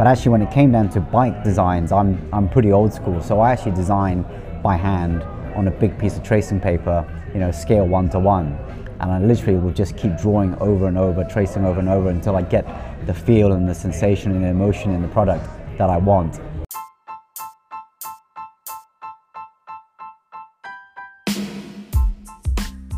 But actually, when it came down to bike designs, I'm, I'm pretty old school. So I actually design by hand on a big piece of tracing paper, you know, scale one to one. And I literally will just keep drawing over and over, tracing over and over until I get the feel and the sensation and the emotion in the product that I want.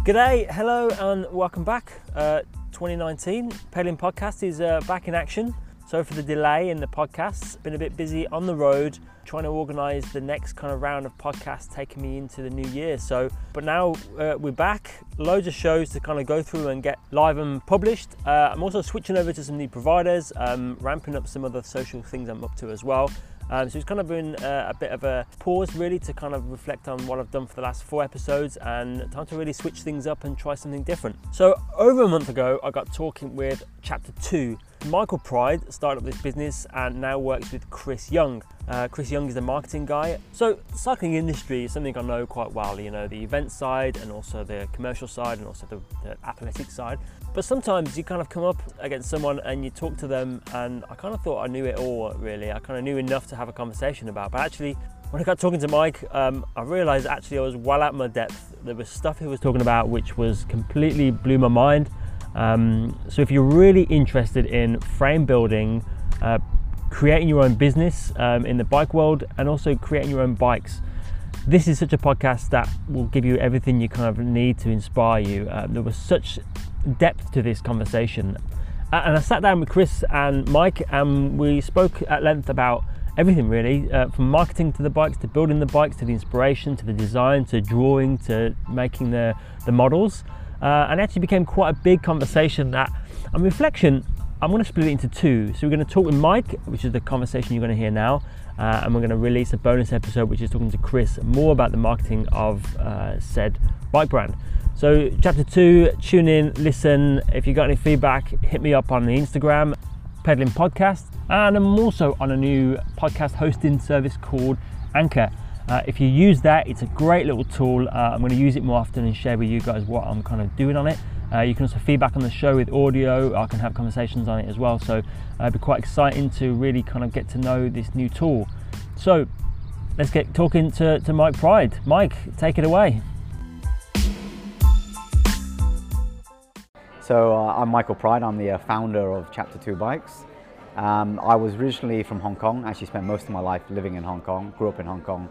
G'day, hello, and welcome back. Uh, 2019 Pedaling Podcast is uh, back in action. So for the delay in the podcasts, been a bit busy on the road trying to organise the next kind of round of podcasts taking me into the new year. So, but now uh, we're back, loads of shows to kind of go through and get live and published. Uh, I'm also switching over to some new providers, um, ramping up some other social things I'm up to as well. Um, so it's kind of been uh, a bit of a pause really to kind of reflect on what I've done for the last four episodes and time to really switch things up and try something different. So over a month ago, I got talking with chapter two. Michael Pride started up this business and now works with Chris Young. Uh, Chris Young is the marketing guy. So cycling industry is something I know quite well, you know, the event side and also the commercial side and also the, the athletic side. But sometimes you kind of come up against someone and you talk to them and I kind of thought I knew it all really. I kind of knew enough to have a conversation about, but actually when I got talking to Mike, um, I realized actually I was well out of my depth. There was stuff he was talking about which was completely blew my mind. Um, so if you're really interested in frame building, uh, creating your own business um, in the bike world and also creating your own bikes. This is such a podcast that will give you everything you kind of need to inspire you. Um, there was such depth to this conversation. And I sat down with Chris and Mike and we spoke at length about everything really uh, from marketing to the bikes to building the bikes to the inspiration to the design to drawing to making the, the models. Uh, and actually became quite a big conversation that on reflection I'm going to split it into two. So we're going to talk with Mike, which is the conversation you're going to hear now, uh, and we're going to release a bonus episode, which is talking to Chris more about the marketing of uh, said bike brand. So chapter two, tune in, listen. If you got any feedback, hit me up on the Instagram, Peddling Podcast, and I'm also on a new podcast hosting service called Anchor. Uh, if you use that, it's a great little tool. Uh, I'm going to use it more often and share with you guys what I'm kind of doing on it. Uh, you can also feedback on the show with audio. I can have conversations on it as well. So uh, it'd be quite exciting to really kind of get to know this new tool. So let's get talking to, to Mike Pride. Mike, take it away. So uh, I'm Michael Pride. I'm the uh, founder of Chapter Two Bikes. Um, I was originally from Hong Kong. Actually, spent most of my life living in Hong Kong. Grew up in Hong Kong,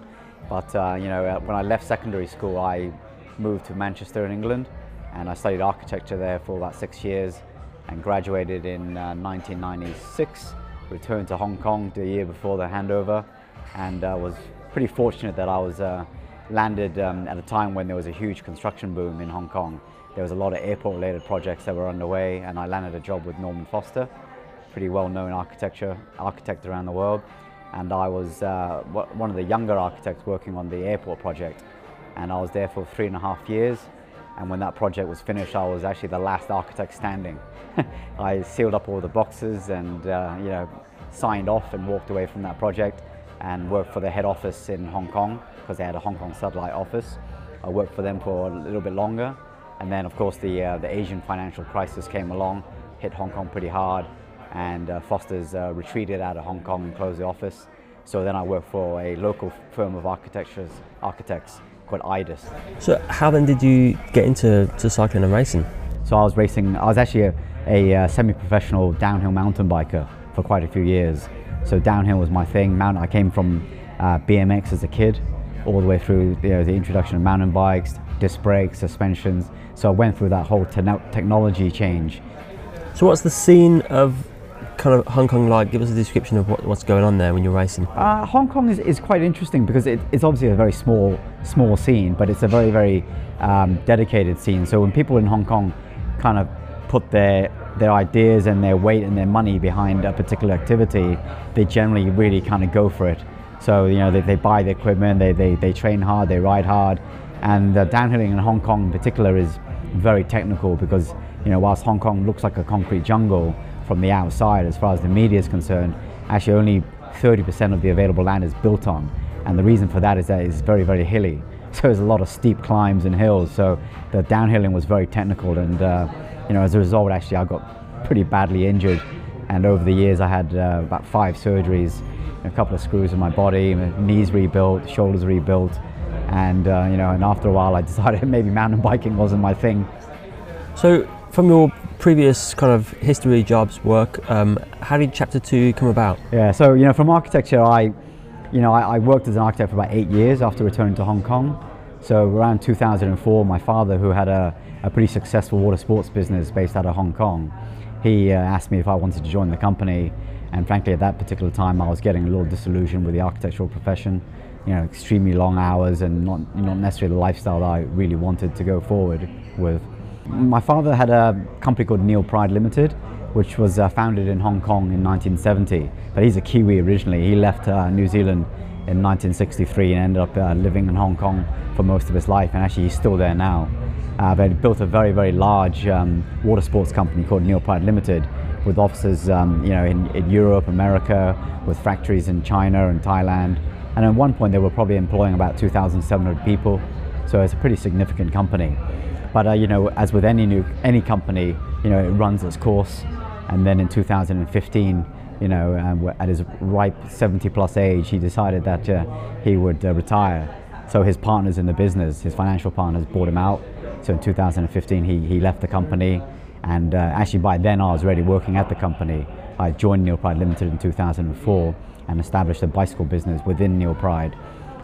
but uh, you know, uh, when I left secondary school, I moved to Manchester in England and I studied architecture there for about six years and graduated in uh, 1996. Returned to Hong Kong the year before the handover and uh, was pretty fortunate that I was uh, landed um, at a time when there was a huge construction boom in Hong Kong. There was a lot of airport related projects that were underway and I landed a job with Norman Foster, pretty well known architecture, architect around the world. And I was uh, one of the younger architects working on the airport project. And I was there for three and a half years and when that project was finished, I was actually the last architect standing. I sealed up all the boxes and uh, you know signed off and walked away from that project and worked for the head office in Hong Kong because they had a Hong Kong satellite office. I worked for them for a little bit longer, and then of course the uh, the Asian financial crisis came along, hit Hong Kong pretty hard, and uh, Foster's uh, retreated out of Hong Kong and closed the office. So then I worked for a local firm of architectures architects called IDIS. So how then did you get into to cycling and racing? So I was racing, I was actually a, a, a uh, semi-professional downhill mountain biker for quite a few years. So downhill was my thing. Mountain, I came from uh, BMX as a kid, all the way through you know, the introduction of mountain bikes, disc brakes, suspensions. So I went through that whole te technology change. So what's the scene of kind of Hong Kong like? Give us a description of what, what's going on there when you're racing. Uh, Hong Kong is, is quite interesting because it, it's obviously a very small small scene, but it's a very very um, dedicated scene. So when people in Hong Kong kind of put their their ideas and their weight and their money behind a particular activity, they generally really kind of go for it. So you know they, they buy the equipment, they, they, they train hard, they ride hard, and uh, downhilling in Hong Kong in particular is very technical because you know whilst Hong Kong looks like a concrete jungle, from the outside as far as the media is concerned, actually only 30% of the available land is built on. And the reason for that is that it's very, very hilly. So there's a lot of steep climbs and hills. So the downhilling was very technical. And, uh, you know, as a result, actually, I got pretty badly injured And over the years, I had uh, about five surgeries, a couple of screws in my body, knees rebuilt, shoulders rebuilt, and uh, you know, and after a while, I decided maybe mountain biking wasn't my thing. So, from your previous kind of history, jobs, work, um, how did Chapter Two come about? Yeah, so you know, from architecture, I, you know, I, I worked as an architect for about eight years after returning to Hong Kong. So around 2004, my father, who had a, a pretty successful water sports business based out of Hong Kong, he uh, asked me if I wanted to join the company. And frankly, at that particular time, I was getting a little disillusioned with the architectural profession. You know, extremely long hours and not, not necessarily the lifestyle that I really wanted to go forward with. My father had a company called Neil Pryde Limited, which was uh, founded in Hong Kong in 1970. But he's a Kiwi originally. He left uh, New Zealand in 1963 and ended up uh, living in Hong Kong for most of his life. And actually, he's still there now. Uh, but he built a very, very large um, water sports company called Neil Pryde Limited, with offices, um, you know, in, in Europe, America, with factories in China and Thailand. And at one point, they were probably employing about 2,700 people. So it's a pretty significant company. But uh, you know, as with any new any company, you know, it runs its course. And then in 2015, you know, um, at his ripe 70 plus age, he decided that uh, he would uh, retire. So his partners in the business, his financial partners, bought him out. So in 2015, he, he left the company. And uh, actually, by then, I was already working at the company. I joined Neil Pryde Limited in 2004 and established a bicycle business within Neil Pryde.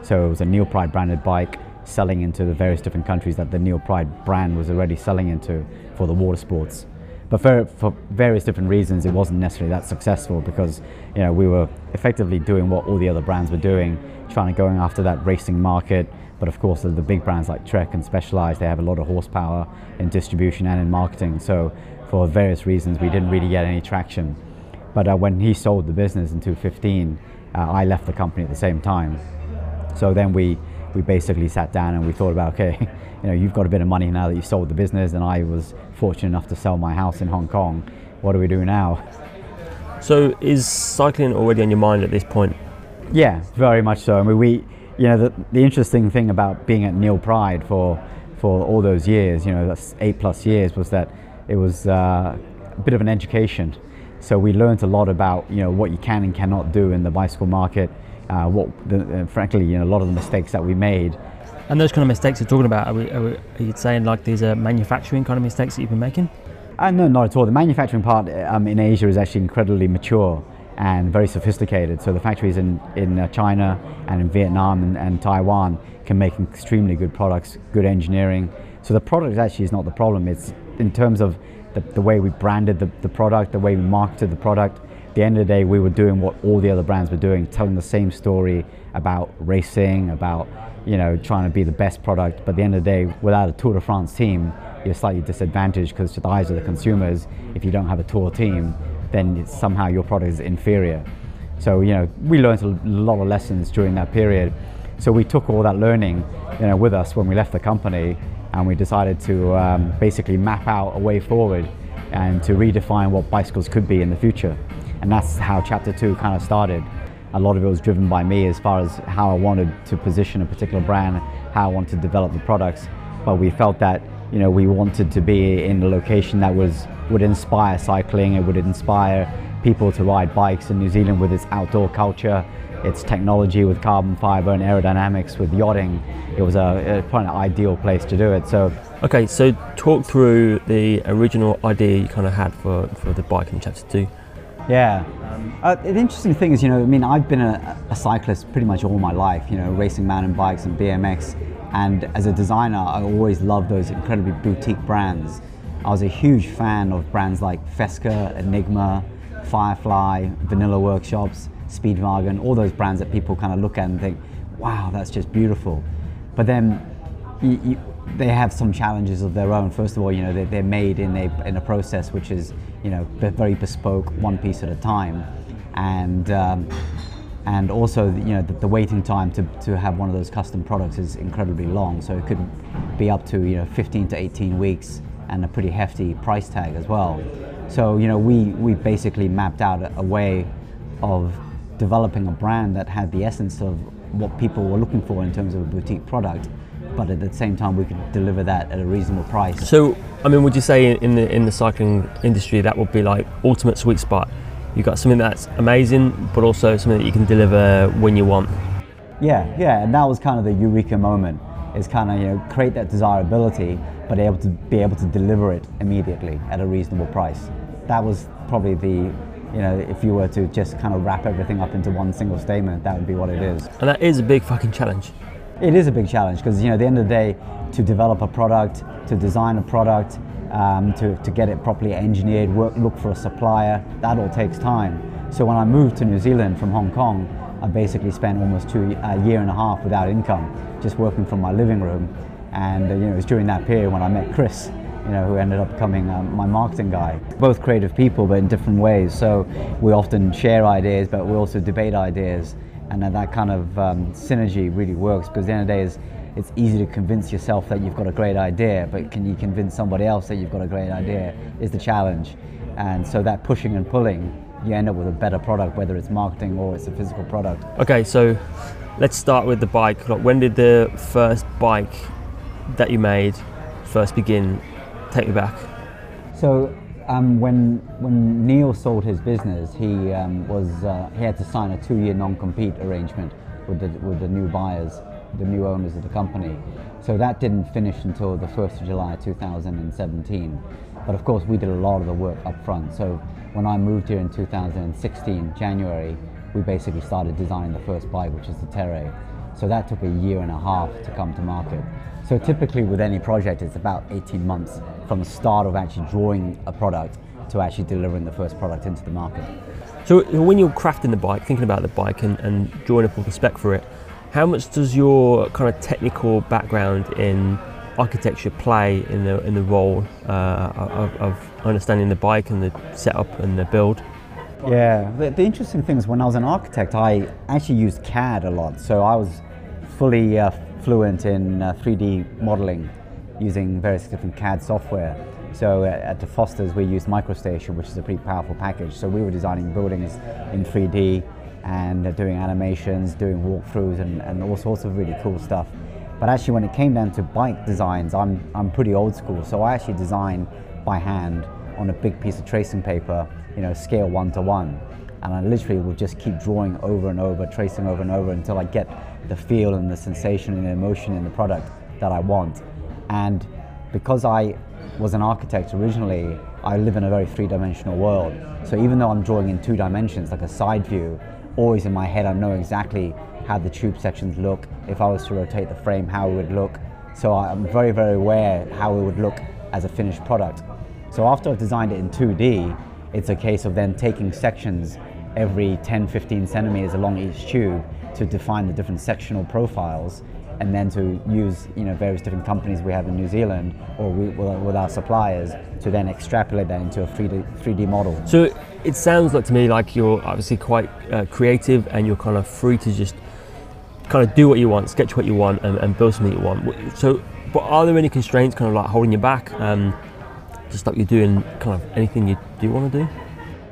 So it was a Neil Pryde branded bike selling into the various different countries that the Neil Pryde brand was already selling into for the water sports. But for, for various different reasons, it wasn't necessarily that successful because you know we were effectively doing what all the other brands were doing, trying to going after that racing market. But of course, the, the big brands like Trek and Specialized, they have a lot of horsepower in distribution and in marketing. So for various reasons, we didn't really get any traction. But uh, when he sold the business in 2015, uh, I left the company at the same time. So then we we basically sat down and we thought about, okay, you know, you've got a bit of money now that you've sold the business, and I was fortunate enough to sell my house in Hong Kong. What do we do now? So is cycling already on your mind at this point? Yeah, very much so. I mean, we, you know, the, the interesting thing about being at Neil Pryde for for all those years, you know, that's eight plus years, was that it was uh, a bit of an education. So we learned a lot about, you know, what you can and cannot do in the bicycle market uh, what, the, uh, frankly, you know, a lot of the mistakes that we made. And those kind of mistakes you're talking about, are, we, are, we, are you saying like these are manufacturing kind of mistakes that you've been making? Uh, no, not at all. The manufacturing part um, in Asia is actually incredibly mature and very sophisticated. So the factories in, in uh, China and in Vietnam and, and, Taiwan can make extremely good products, good engineering. So the product actually is not the problem. It's in terms of the, the way we branded the, the product, the way we marketed the product, the end of the day, we were doing what all the other brands were doing, telling the same story about racing, about you know trying to be the best product. But at the end of the day, without a Tour de France team, you're slightly disadvantaged because to the eyes of the consumers, if you don't have a tour team, then somehow your product is inferior. So you know we learned a lot of lessons during that period. So we took all that learning, you know, with us when we left the company, and we decided to um, basically map out a way forward and to redefine what bicycles could be in the future. And that's how chapter two kind of started. A lot of it was driven by me as far as how I wanted to position a particular brand, how I wanted to develop the products. But we felt that you know we wanted to be in a location that was would inspire cycling, it would inspire people to ride bikes in New Zealand with its outdoor culture, its technology with carbon fiber and aerodynamics with yachting. It was a, a an ideal place to do it. So okay, so talk through the original idea you kind of had for, for the bike in chapter two. Yeah. Uh, the interesting thing is, you know, I mean, I've been a, a, cyclist pretty much all my life, you know, racing mountain bikes and BMX. And as a designer, I always loved those incredibly boutique brands. I was a huge fan of brands like Festka, Enigma, Firefly, Vanilla Workshops, Speedvagen, all those brands that people kind of look at and think, wow, that's just beautiful. But then you, you, they have some challenges of their own. First of all, you know, they're, they're made in a, in a process which is, you know, very bespoke, one piece at a time. And, um, and also, you know, the, the, waiting time to, to have one of those custom products is incredibly long. So it could be up to, you know, 15 to 18 weeks and a pretty hefty price tag as well. So, you know, we, we basically mapped out a way of developing a brand that had the essence of what people were looking for in terms of a boutique product but at the same time we could deliver that at a reasonable price. So, I mean, would you say in the in the cycling industry that would be like ultimate sweet spot? you've got something that's amazing, but also something that you can deliver when you want. Yeah, yeah, and that was kind of the eureka moment. Is kind of you know create that desirability, but able to be able to deliver it immediately at a reasonable price. That was probably the you know, if you were to just kind of wrap everything up into one single statement, that would be what it is. And that is a big fucking challenge. It is a big challenge because, you know, at the end of the day, to develop a product, to design a product, um, to, to get it properly engineered, work, look for a supplier, that all takes time. So when I moved to New Zealand from Hong Kong, I basically spent almost two, a year and a half without income, just working from my living room. And uh, you know, it was during that period when I met Chris, you know, who ended up becoming um, my marketing guy. Both creative people, but in different ways. So we often share ideas, but we also debate ideas, and that kind of um, synergy really works because the end of the day is it's easy to convince yourself that you've got a great idea, but can you convince somebody else that you've got a great idea is the challenge. And so that pushing and pulling, you end up with a better product, whether it's marketing or it's a physical product. Okay, so let's start with the bike. Like when did the first bike that you made first begin? Take me back. So um, when when Neil sold his business, he um, was uh, he had to sign a two-year non-compete arrangement with the with the new buyers the new owners of the company. So that didn't finish until the 1st of July 2017. But of course, we did a lot of the work up front. So when I moved here in 2016, January, we basically started designing the first bike, which is the Tere. So that took a year and a half to come to market. So typically with any project, it's about 18 months from the start of actually drawing a product to actually delivering the first product into the market. So when you're crafting the bike, thinking about the bike and, and drawing up all the spec for it, how much does your kind of technical background in architecture play in the in the role uh, of, of, understanding the bike and the setup and the build? Yeah, the, the, interesting thing is when I was an architect, I actually used CAD a lot. So I was fully uh, fluent in uh, 3D modeling using various different CAD software. So uh, at the Fosters, we used MicroStation, which is a pretty powerful package. So we were designing buildings in 3D and doing animations, doing walkthroughs, and, and all sorts of really cool stuff. But actually, when it came down to bike designs, I'm, I'm pretty old school. So I actually design by hand on a big piece of tracing paper, you know, scale one to one. And I literally will just keep drawing over and over, tracing over and over until I get the feel and the sensation and the emotion in the product that I want. And because I was an architect originally, I live in a very three-dimensional world. So even though I'm drawing in two dimensions, like a side view, always in my head, I know exactly how the tube sections look. If I was to rotate the frame, how it would look. So I'm very, very aware how it would look as a finished product. So after I've designed it in 2D, it's a case of then taking sections every 10, 15 centimeters along each tube to define the different sectional profiles and then to use you know various different companies we have in New Zealand or we, with our suppliers to then extrapolate that into a 3D 3D model. So it sounds like to me like you're obviously quite uh, creative and you're kind of free to just kind of do what you want, sketch what you want, and, and, build something you want. So, but are there any constraints kind of like holding you back, um, just like you're doing kind of anything you do want to do?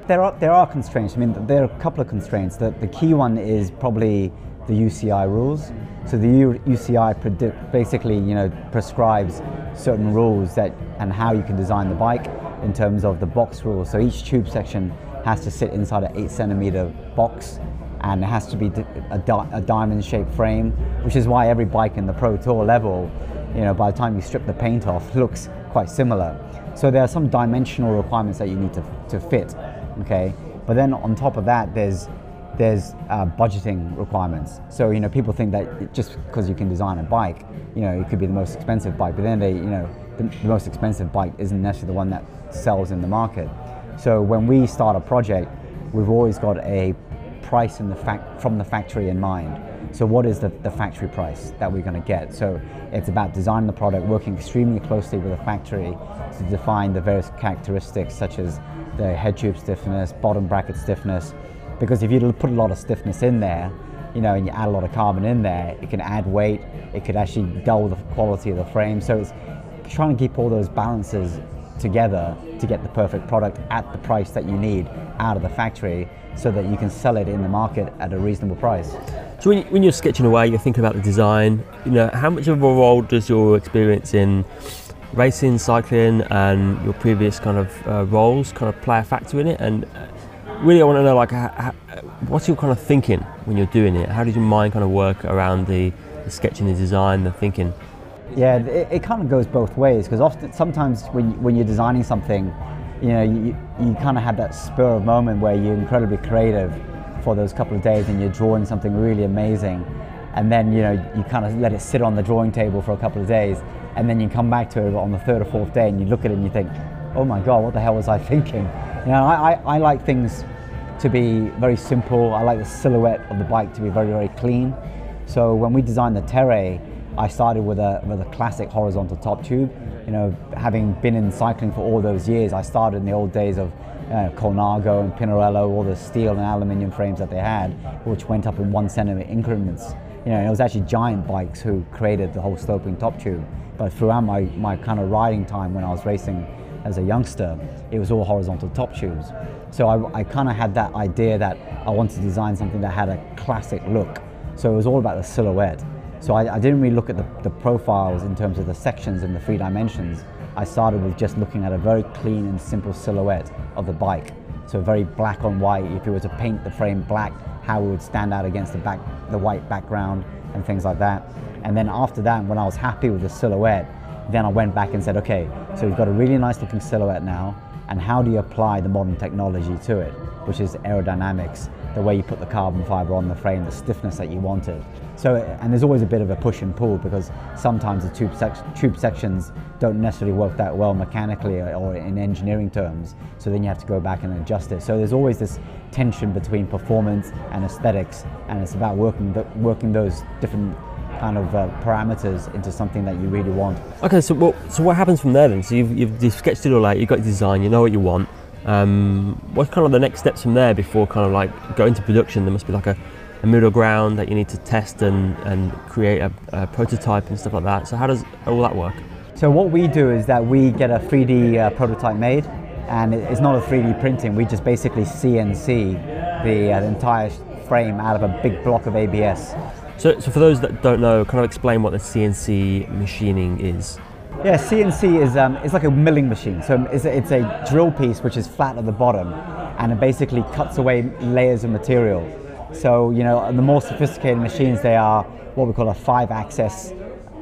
There are there are constraints. I mean, there are a couple of constraints. The the key one is probably the UCI rules. So the UCI predict, basically, you know, prescribes certain rules that and how you can design the bike in terms of the box rules. So each tube section has to sit inside an eight centimeter box and it has to be a, di a diamond shaped frame, which is why every bike in the Pro Tour level, you know, by the time you strip the paint off, looks quite similar. So there are some dimensional requirements that you need to, to fit, okay? But then on top of that, there's there's uh, budgeting requirements. So you know, people think that just because you can design a bike, you know, it could be the most expensive bike, but then they, you know, the, the, most expensive bike isn't necessarily the one that sells in the market. So when we start a project, we've always got a price in the fact from the factory in mind. So what is the, the factory price that we're going to get? So it's about designing the product, working extremely closely with the factory to define the various characteristics such as the head tube stiffness, bottom bracket stiffness, because if you put a lot of stiffness in there, you know, and you add a lot of carbon in there, it can add weight, it could actually dull the quality of the frame. So it's trying to keep all those balances together to get the perfect product at the price that you need out of the factory so that you can sell it in the market at a reasonable price. So when, you're sketching away, you're thinking about the design, you know, how much of a role does your experience in racing, cycling and your previous kind of uh, roles kind of play a factor in it? And uh, really, I want to know like, what's your kind of thinking when you're doing it? How does your mind kind of work around the, the sketching, the design, the thinking? Yeah, it, it kind of goes both ways because often, sometimes when when you're designing something, you know, you, you kind of have that spur of moment where you're incredibly creative for those couple of days and you're drawing something really amazing, and then you know you kind of let it sit on the drawing table for a couple of days, and then you come back to it on the third or fourth day and you look at it and you think, oh my god, what the hell was I thinking? You know, I, I, I like things to be very simple. I like the silhouette of the bike to be very, very clean. So when we designed the Tere, I started with a, with a classic horizontal top tube. You know, having been in cycling for all those years, I started in the old days of uh, Colnago and Pinarello, all the steel and aluminium frames that they had, which went up in one centimeter increments. You know, it was actually giant bikes who created the whole sloping top tube. But throughout my, my kind of riding time when I was racing as a youngster, it was all horizontal top tubes. So I, I kind of had that idea that I wanted to design something that had a classic look. So it was all about the silhouette. So I, I didn't really look at the, the profiles in terms of the sections and the three dimensions. I started with just looking at a very clean and simple silhouette of the bike. So very black on white. If you were to paint the frame black, how it would stand out against the back, the white background and things like that. And then after that, when I was happy with the silhouette, then I went back and said, okay, so we've got a really nice looking silhouette now, and how do you apply the modern technology to it, which is aerodynamics, the way you put the carbon fiber on the frame, the stiffness that you wanted. So, and there's always a bit of a push and pull because sometimes the tube, sec- tube sections don't necessarily work that well mechanically or in engineering terms. So then you have to go back and adjust it. So there's always this tension between performance and aesthetics, and it's about working working those different kind of uh, parameters into something that you really want. Okay, so what so what happens from there then? So you've, you've, sketched it all out, you've got your design, you know what you want. Um, what's kind of the next steps from there before kind of like going to production? There must be like a, a middle ground that you need to test and, and create a, a, prototype and stuff like that. So how does all that work? So what we do is that we get a 3D uh, prototype made and it's not a 3D printing, we just basically CNC the, uh, the entire frame out of a big block of ABS. So, so for those that don't know, kind of explain what the CNC machining is. Yeah, CNC is um, it's like a milling machine. So it's a, it's a drill piece which is flat at the bottom, and it basically cuts away layers of material. So you know the more sophisticated machines they are what we call a five-axis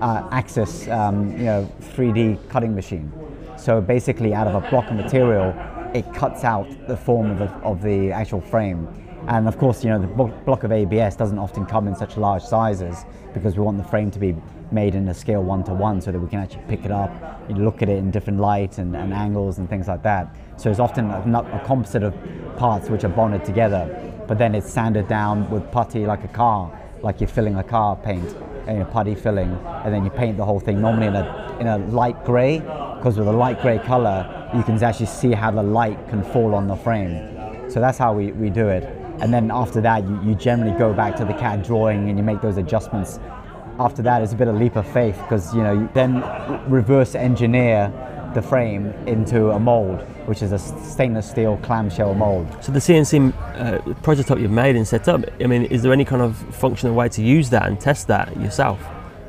uh, axis um, you know 3D cutting machine. So basically, out of a block of material, it cuts out the form of the, of the actual frame and of course, you know, the block of ABS doesn't often come in such large sizes because we want the frame to be made in a scale one to one so that we can actually pick it up, look at it in different light and, and angles and things like that. So it's often a, a, composite of parts which are bonded together, but then it's sanded down with putty like a car, like you're filling a car paint, and you putty filling, and then you paint the whole thing normally in a, in a light grey, because with a light grey colour, you can actually see how the light can fall on the frame. So that's how we, we do it and then after that you, you generally go back to the CAD drawing and you make those adjustments. After that it's a bit of leap of faith because you know you then reverse engineer the frame into a mold, which is a stainless steel clamshell mold. So the CNC uh, prototype you've made and set up, I mean, is there any kind of functional way to use that and test that yourself?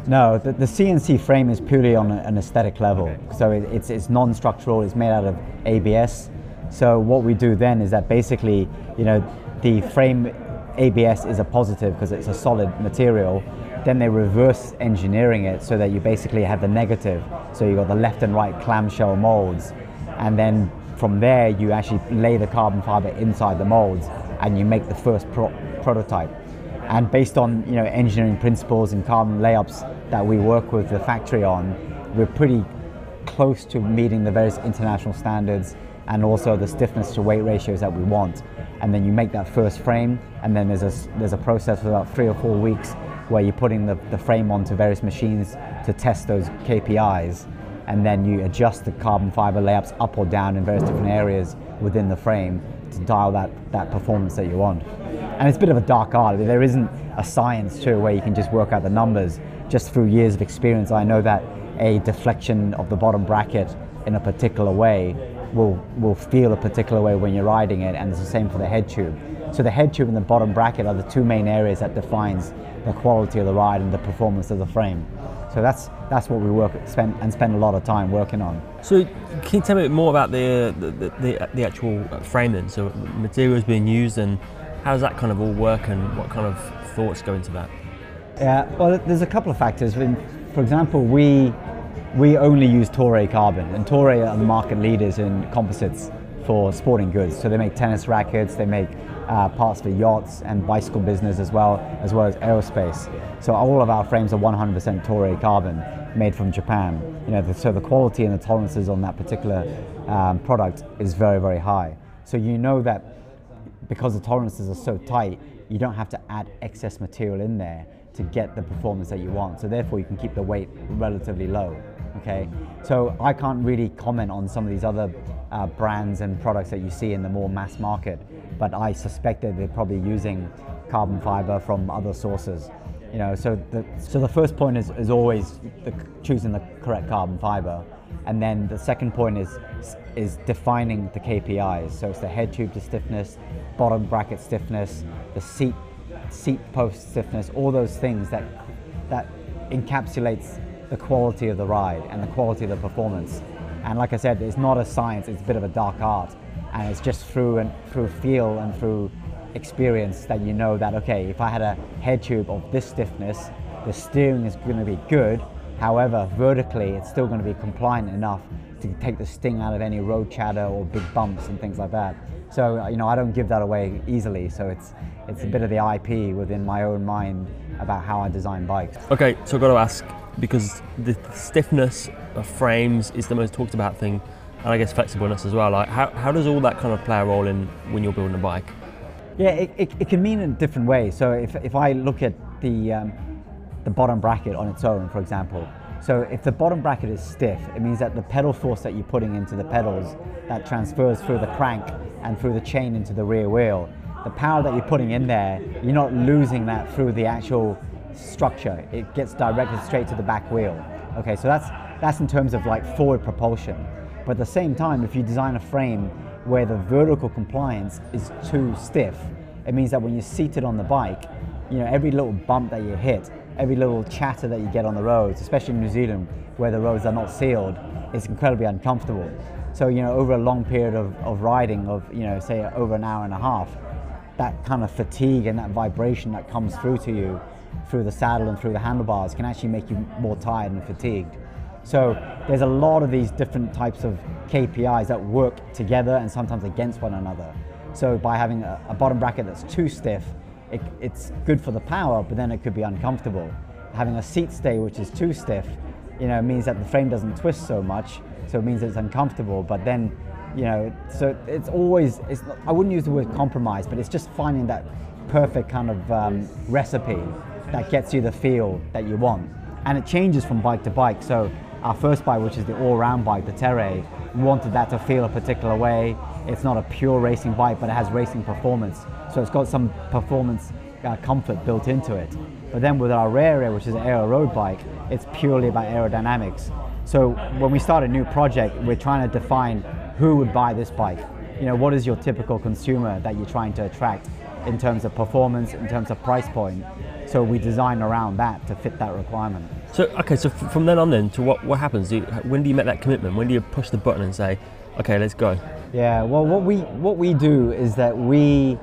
No, the, the CNC frame is purely on an aesthetic level. Okay. So it, it's, it's non-structural, it's made out of ABS. So what we do then is that basically, you know, the frame ABS is a positive because it's a solid material. Then they reverse engineering it so that you basically have the negative. So you've got the left and right clamshell molds. And then from there, you actually lay the carbon fiber inside the molds and you make the first pro prototype. And based on you know engineering principles and carbon layups that we work with the factory on, we're pretty close to meeting the various international standards and also the stiffness to weight ratios that we want and then you make that first frame and then there's a, there's a process for about three or four weeks where you're putting the, the frame onto various machines to test those KPIs and then you adjust the carbon fiber layups up or down in various different areas within the frame to dial that, that performance that you want. And it's a bit of a dark art. There isn't a science to it where you can just work out the numbers. Just through years of experience, I know that a deflection of the bottom bracket in a particular way will, will feel a particular way when you're riding it, and it's the same for the head tube. So the head tube and the bottom bracket are the two main areas that defines the quality of the ride and the performance of the frame. So that's that's what we work spend and spend a lot of time working on. So can you tell me a bit more about the the, the, the actual frame then? So materials being used and how does that kind of all work and what kind of thoughts go into that? Yeah, well, there's a couple of factors. For example, we we only use Toray carbon, and Toray are the market leaders in composites for sporting goods. So they make tennis rackets, they make uh, parts for yachts and bicycle business as well, as well as aerospace. So all of our frames are 100% Toray carbon, made from Japan. You know, the, so the quality and the tolerances on that particular um, product is very, very high. So you know that because the tolerances are so tight, you don't have to add excess material in there to get the performance that you want. So therefore you can keep the weight relatively low. Okay, so I can't really comment on some of these other uh, brands and products that you see in the more mass market, but I suspect that they're probably using carbon fiber from other sources. You know, so the so the first point is, is always the, choosing the correct carbon fiber, and then the second point is is defining the KPIs. So it's the head tube to stiffness, bottom bracket stiffness, the seat seat post stiffness, all those things that that encapsulates the quality of the ride and the quality of the performance. And like I said, it's not a science; it's a bit of a dark art, and it's just through and through feel and through experience that you know that okay, if I had a head tube of this stiffness, the steering is going to be good. However, vertically, it's still going to be compliant enough to take the sting out of any road chatter or big bumps and things like that. So you know, I don't give that away easily. So it's it's a bit of the IP within my own mind about how I design bikes. Okay, so I've got to ask because the stiffness of frames is the most talked about thing, and I guess flexibleness as well. Like, how, how does all that kind of play a role in when you're building a bike? Yeah, it, it, it can mean in different ways. So if, if I look at the um, the bottom bracket on its own, for example, so if the bottom bracket is stiff, it means that the pedal force that you're putting into the pedals that transfers through the crank and through the chain into the rear wheel, the power that you're putting in there, you're not losing that through the actual structure. It gets directed straight to the back wheel. Okay, so that's that's in terms of like forward propulsion. But at the same time, if you design a frame where the vertical compliance is too stiff, it means that when you're seated on the bike, you know, every little bump that you hit, every little chatter that you get on the roads, especially in New Zealand where the roads are not sealed, is incredibly uncomfortable. So, you know, over a long period of, of riding of, you know, say over an hour and a half, that kind of fatigue and that vibration that comes through to you through the saddle and through the handlebars can actually make you more tired and fatigued. So there's a lot of these different types of KPIs that work together and sometimes against one another. So by having a, a bottom bracket that's too stiff, it, it's good for the power, but then it could be uncomfortable. Having a seat stay which is too stiff, you know, means that the frame doesn't twist so much, so it means it's uncomfortable. But then, you know, so it's always, it's, I wouldn't use the word compromise, but it's just finding that perfect kind of um, recipe that gets you the feel that you want. And it changes from bike to bike. So our first bike, which is the all-round bike, the Tere, we wanted that to feel a particular way. It's not a pure racing bike, but it has racing performance. So it's got some performance uh, comfort built into it. But then with our Rere which is an aero road bike, it's purely about aerodynamics. So when we start a new project, we're trying to define who would buy this bike. You know, what is your typical consumer that you're trying to attract in terms of performance, in terms of price point. So we design around that to fit that requirement. So okay, so from then on, then to what what happens? Do you, when do you make that commitment? When do you push the button and say, okay, let's go? Yeah, well, what we what we do is that we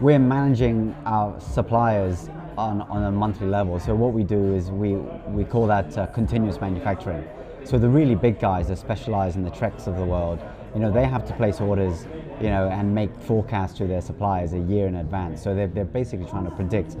we're managing our suppliers on, on a monthly level. So what we do is we we call that uh, continuous manufacturing. So the really big guys that specialize in the Treks of the world, you know, they have to place orders, you know, and make forecasts to their suppliers a year in advance. So they're, they're basically trying to predict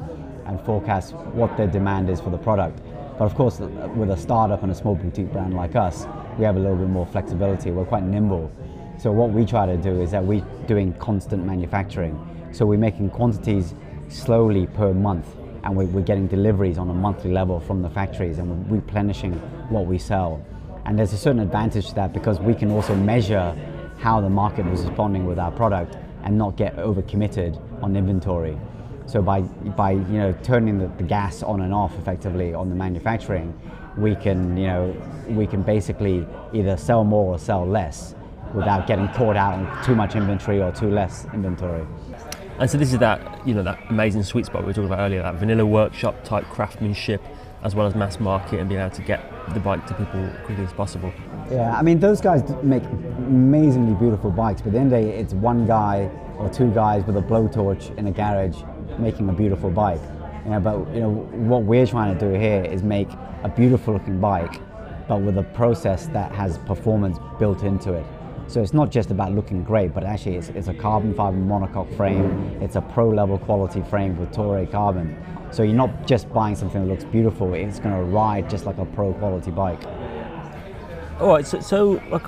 and forecast what their demand is for the product. But of course, with a startup and a small boutique brand like us, we have a little bit more flexibility. We're quite nimble. So what we try to do is that we're doing constant manufacturing. So we're making quantities slowly per month and we're, getting deliveries on a monthly level from the factories and we're replenishing what we sell. And there's a certain advantage to that because we can also measure how the market is responding with our product and not get overcommitted on inventory. So by, by you know, turning the, the gas on and off effectively on the manufacturing, we can, you know, we can basically either sell more or sell less without getting caught out in too much inventory or too less inventory. And so this is that you know that amazing sweet spot we were talking about earlier, that vanilla workshop type craftsmanship, as well as mass market, and being able to get the bike to people quickly as possible. Yeah, I mean those guys make amazingly beautiful bikes, but at the end of the day, it's one guy or two guys with a blowtorch in a garage making a beautiful bike. You know, but you know what we're trying to do here is make a beautiful looking bike, but with a process that has performance built into it. So it's not just about looking great, but actually it's, it's a carbon fiber monocoque frame. It's a pro level quality frame with Toray carbon. So you're not just buying something that looks beautiful, it's going to ride just like a pro quality bike. All right, so, so like,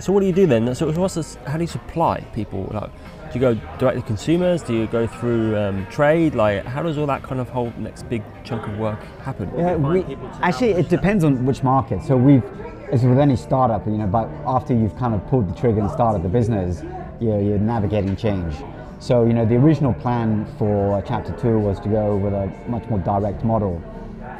so what do you do then? So what's this, how do you supply people? Like, do you go direct to consumers? Do you go through um, trade? Like, how does all that kind of whole next big chunk of work happen? Yeah, we, actually, it depends on which market. So we've, as with any startup, you know, but after you've kind of pulled the trigger and started the business, you're, you're navigating change. So, you know, the original plan for Chapter 2 was to go with a much more direct model.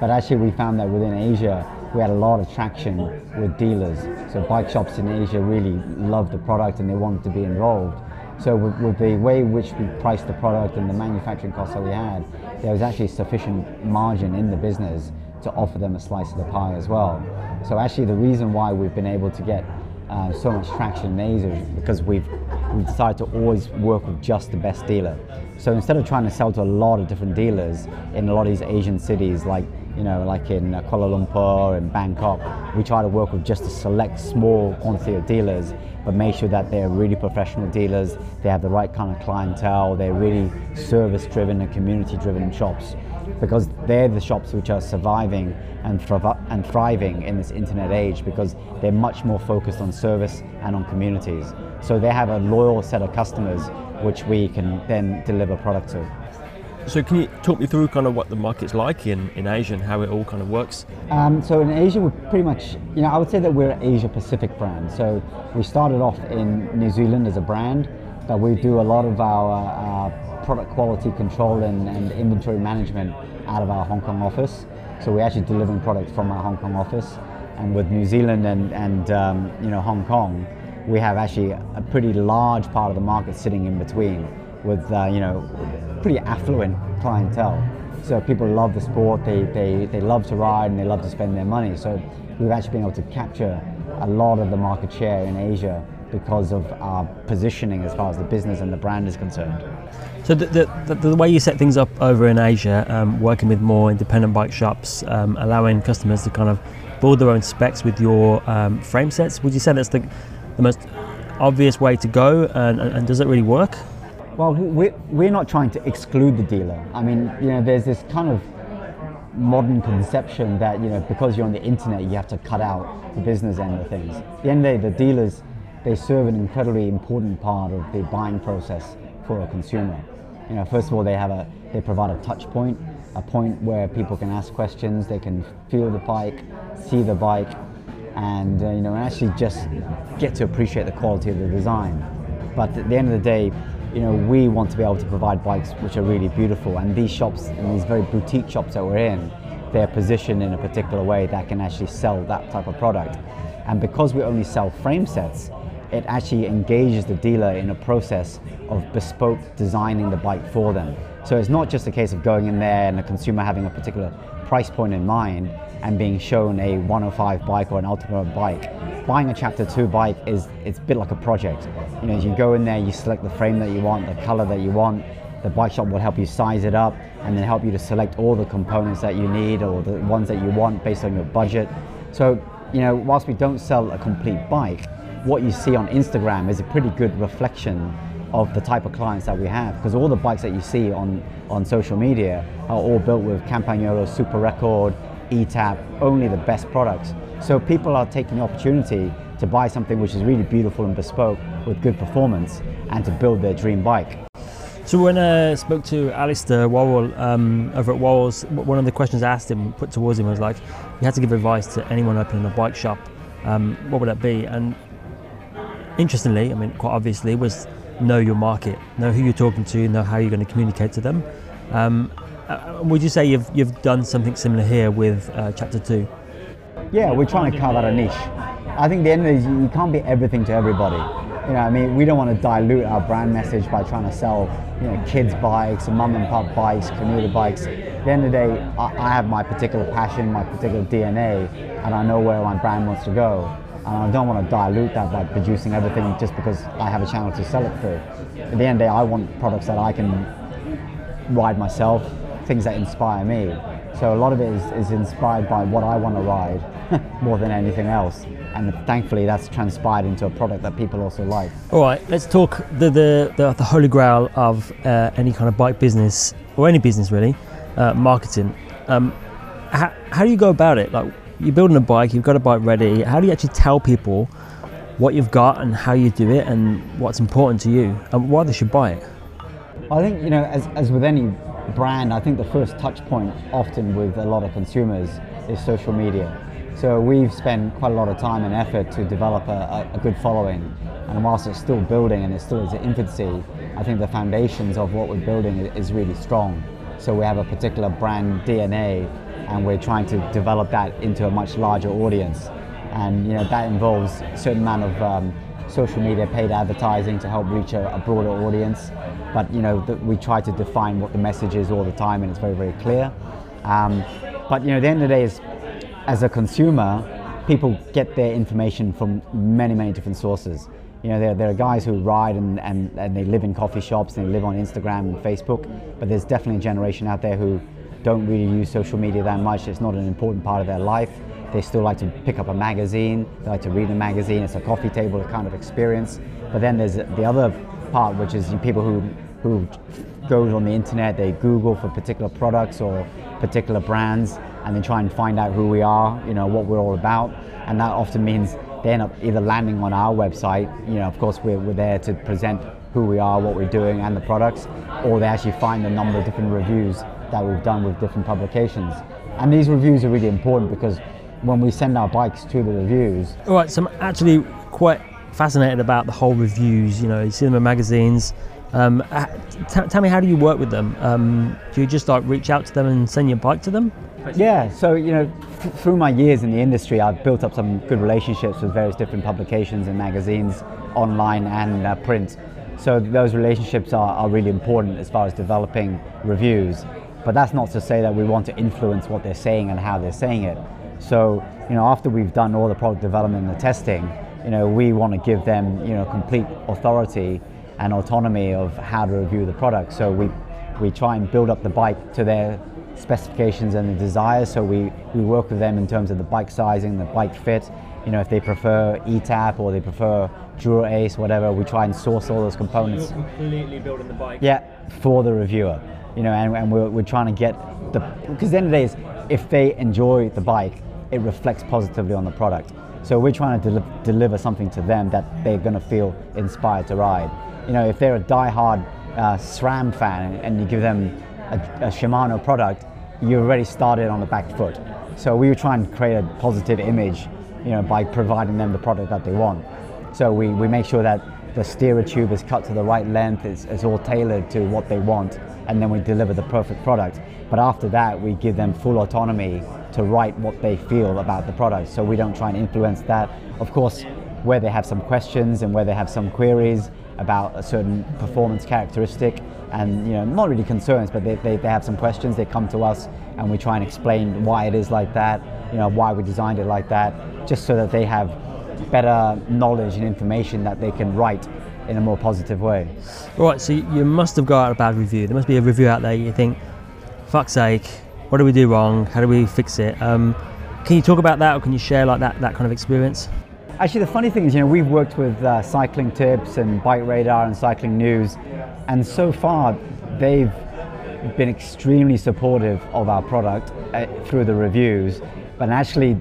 But actually, we found that within Asia, we had a lot of traction with dealers. So, bike shops in Asia really loved the product and they wanted to be involved. So with, with, the way in which we priced the product and the manufacturing costs that we had, there was actually sufficient margin in the business to offer them a slice of the pie as well. So actually the reason why we've been able to get uh, so much traction in Asia is because we've, we've decided to always work with just the best dealer. So instead of trying to sell to a lot of different dealers in a lot of these Asian cities like you know, like in uh, Kuala Lumpur and Bangkok, we try to work with just a select small quantity of dealers, but make sure that they're really professional dealers, they have the right kind of clientele, they're really service driven and community driven shops because they're the shops which are surviving and, and thriving in this internet age because they're much more focused on service and on communities. So they have a loyal set of customers which we can then deliver product to. So can you talk me through kind of what the market's like in, in Asia and how it all kind of works? Um, so in Asia, we're pretty much, you know, I would say that we're an Asia Pacific brand. So we started off in New Zealand as a brand, but we do a lot of our uh, product quality control and, and inventory management out of our Hong Kong office. So we're actually delivering products from our Hong Kong office. And with New Zealand and, and um, you know, Hong Kong, we have actually a pretty large part of the market sitting in between with uh, you know pretty affluent clientele. So people love the sport, they, they, they love to ride and they love to spend their money. So we've actually been able to capture a lot of the market share in Asia because of our positioning as far as the business and the brand is concerned. So the, the, the, way you set things up over in Asia, um, working with more independent bike shops, um, allowing customers to kind of build their own specs with your um, frame sets, would you say that's the, the most obvious way to go and, and, and does it really work? Well, we're, we're not trying to exclude the dealer. I mean, you know, there's this kind of modern conception that, you know, because you're on the internet, you have to cut out the business end of things. At the end of the day, the dealers, they serve an incredibly important part of the buying process for a consumer. You know, first of all, they have a, they provide a touch point, a point where people can ask questions, they can feel the bike, see the bike, and uh, you know, actually just get to appreciate the quality of the design. But at the end of the day, you know, we want to be able to provide bikes which are really beautiful. And these shops, and these very boutique shops that we're in, they're positioned in a particular way that can actually sell that type of product. And because we only sell frame sets, it actually engages the dealer in a process of bespoke designing the bike for them. So it's not just a case of going in there and the consumer having a particular price point in mind and being shown a 105 bike or an Ultegra bike. Buying a Chapter 2 bike is it's a bit like a project. You know, you go in there, you select the frame that you want, the color that you want, the bike shop will help you size it up and then help you to select all the components that you need or the ones that you want based on your budget. So, you know, whilst we don't sell a complete bike, what you see on Instagram is a pretty good reflection of the type of clients that we have because all the bikes that you see on, on social media are all built with Campagnolo Super Record, ETAP, only the best products. So people are taking the opportunity to buy something which is really beautiful and bespoke with good performance and to build their dream bike. So when I spoke to Alistair Worrall um, over at Worrall's, one of the questions I asked him, put towards him was like, you had to give advice to anyone opening a bike shop, um, what would that be? And interestingly, I mean, quite obviously, was know your market, know who you're talking to, know how you're going to communicate to them. Um, uh, would you say you've, you've done something similar here with uh, Chapter 2? Yeah, we're trying to carve out a niche. I think the end is you can't be everything to everybody. You know, I mean, we don't want to dilute our brand message by trying to sell, you know, kids bikes, mum and pop bikes, commuter bikes. At the end of the day, I have my particular passion, my particular DNA, and I know where my brand wants to go. And I don't want to dilute that by producing everything just because I have a channel to sell it through. At the end of the day, I want products that I can ride myself, things that inspire me. So a lot of it is, is inspired by what I want to ride more than anything else. And thankfully that's transpired into a product that people also like. All right, let's talk the, the, the, the holy grail of uh, any kind of bike business, or any business really, uh, marketing. Um, how, how do you go about it? Like you're building a bike, you've got a bike ready. How do you actually tell people what you've got and how you do it and what's important to you and why they should buy it? I think, you know, as, as with any brand, I think the first touch point often with a lot of consumers is social media. So we've spent quite a lot of time and effort to develop a, a, good following. And whilst it's still building and it's still in its infancy, I think the foundations of what we're building is really strong. So we have a particular brand DNA and we're trying to develop that into a much larger audience. And you know that involves a certain amount of um, social media paid advertising to help reach a, a broader audience. But you know, we try to define what the message is all the time, and it's very, very clear. Um, but you know, the end of the day is, as a consumer, people get their information from many, many different sources. You know, there, there are guys who ride and, and, and they live in coffee shops and they live on Instagram and Facebook, but there's definitely a generation out there who don't really use social media that much. It's not an important part of their life. They still like to pick up a magazine, they like to read a magazine, it's a coffee table kind of experience. But then there's the other part, which is people who, who go on the internet, they Google for particular products or particular brands, and they try and find out who we are, you know, what we're all about. And that often means they end up either landing on our website, you know, of course we're, we're there to present who we are, what we're doing, and the products, or they actually find a number of different reviews that we've done with different publications. And these reviews are really important because when we send our bikes to the reviews. All right, so I'm actually quite fascinated about the whole reviews. You know, you see them in magazines. Um, t- tell me, how do you work with them? Um, do you just like reach out to them and send your bike to them? Yeah, so you know, th- through my years in the industry, I've built up some good relationships with various different publications and magazines, online and uh, print. So those relationships are, are really important as far as developing reviews. But that's not to say that we want to influence what they're saying and how they're saying it. So, you know, after we've done all the product development and the testing, you know, we want to give them, you know, complete authority and autonomy of how to review the product. So we, we try and build up the bike to their specifications and the desires. So we, we work with them in terms of the bike sizing, the bike fit. You know, if they prefer eTap or they prefer Dura Ace, whatever, we try and source all those components. You're completely building the bike. Yeah, for the reviewer. You know, and, and we're, we're trying to get the because the end of the day is if they enjoy the bike, it reflects positively on the product. So we're trying to del- deliver something to them that they're going to feel inspired to ride. You know, if they're a die-hard uh, SRAM fan and you give them a, a Shimano product, you already started on the back foot. So we were trying to create a positive image, you know, by providing them the product that they want. So we, we make sure that the steerer tube is cut to the right length, it's, it's all tailored to what they want, and then we deliver the perfect product. But after that, we give them full autonomy to write what they feel about the product. So we don't try and influence that. Of course, where they have some questions and where they have some queries about a certain performance characteristic and you know not really concerns but they, they, they have some questions they come to us and we try and explain why it is like that you know why we designed it like that just so that they have better knowledge and information that they can write in a more positive way. Right, so you must have got a bad review. There must be a review out there you think, fuck's sake, what do we do wrong? How do we fix it? Um, can you talk about that, or can you share like that that kind of experience? Actually, the funny thing is, you know, we've worked with uh, Cycling Tips and Bike Radar and Cycling News, and so far they've been extremely supportive of our product uh, through the reviews. But actually,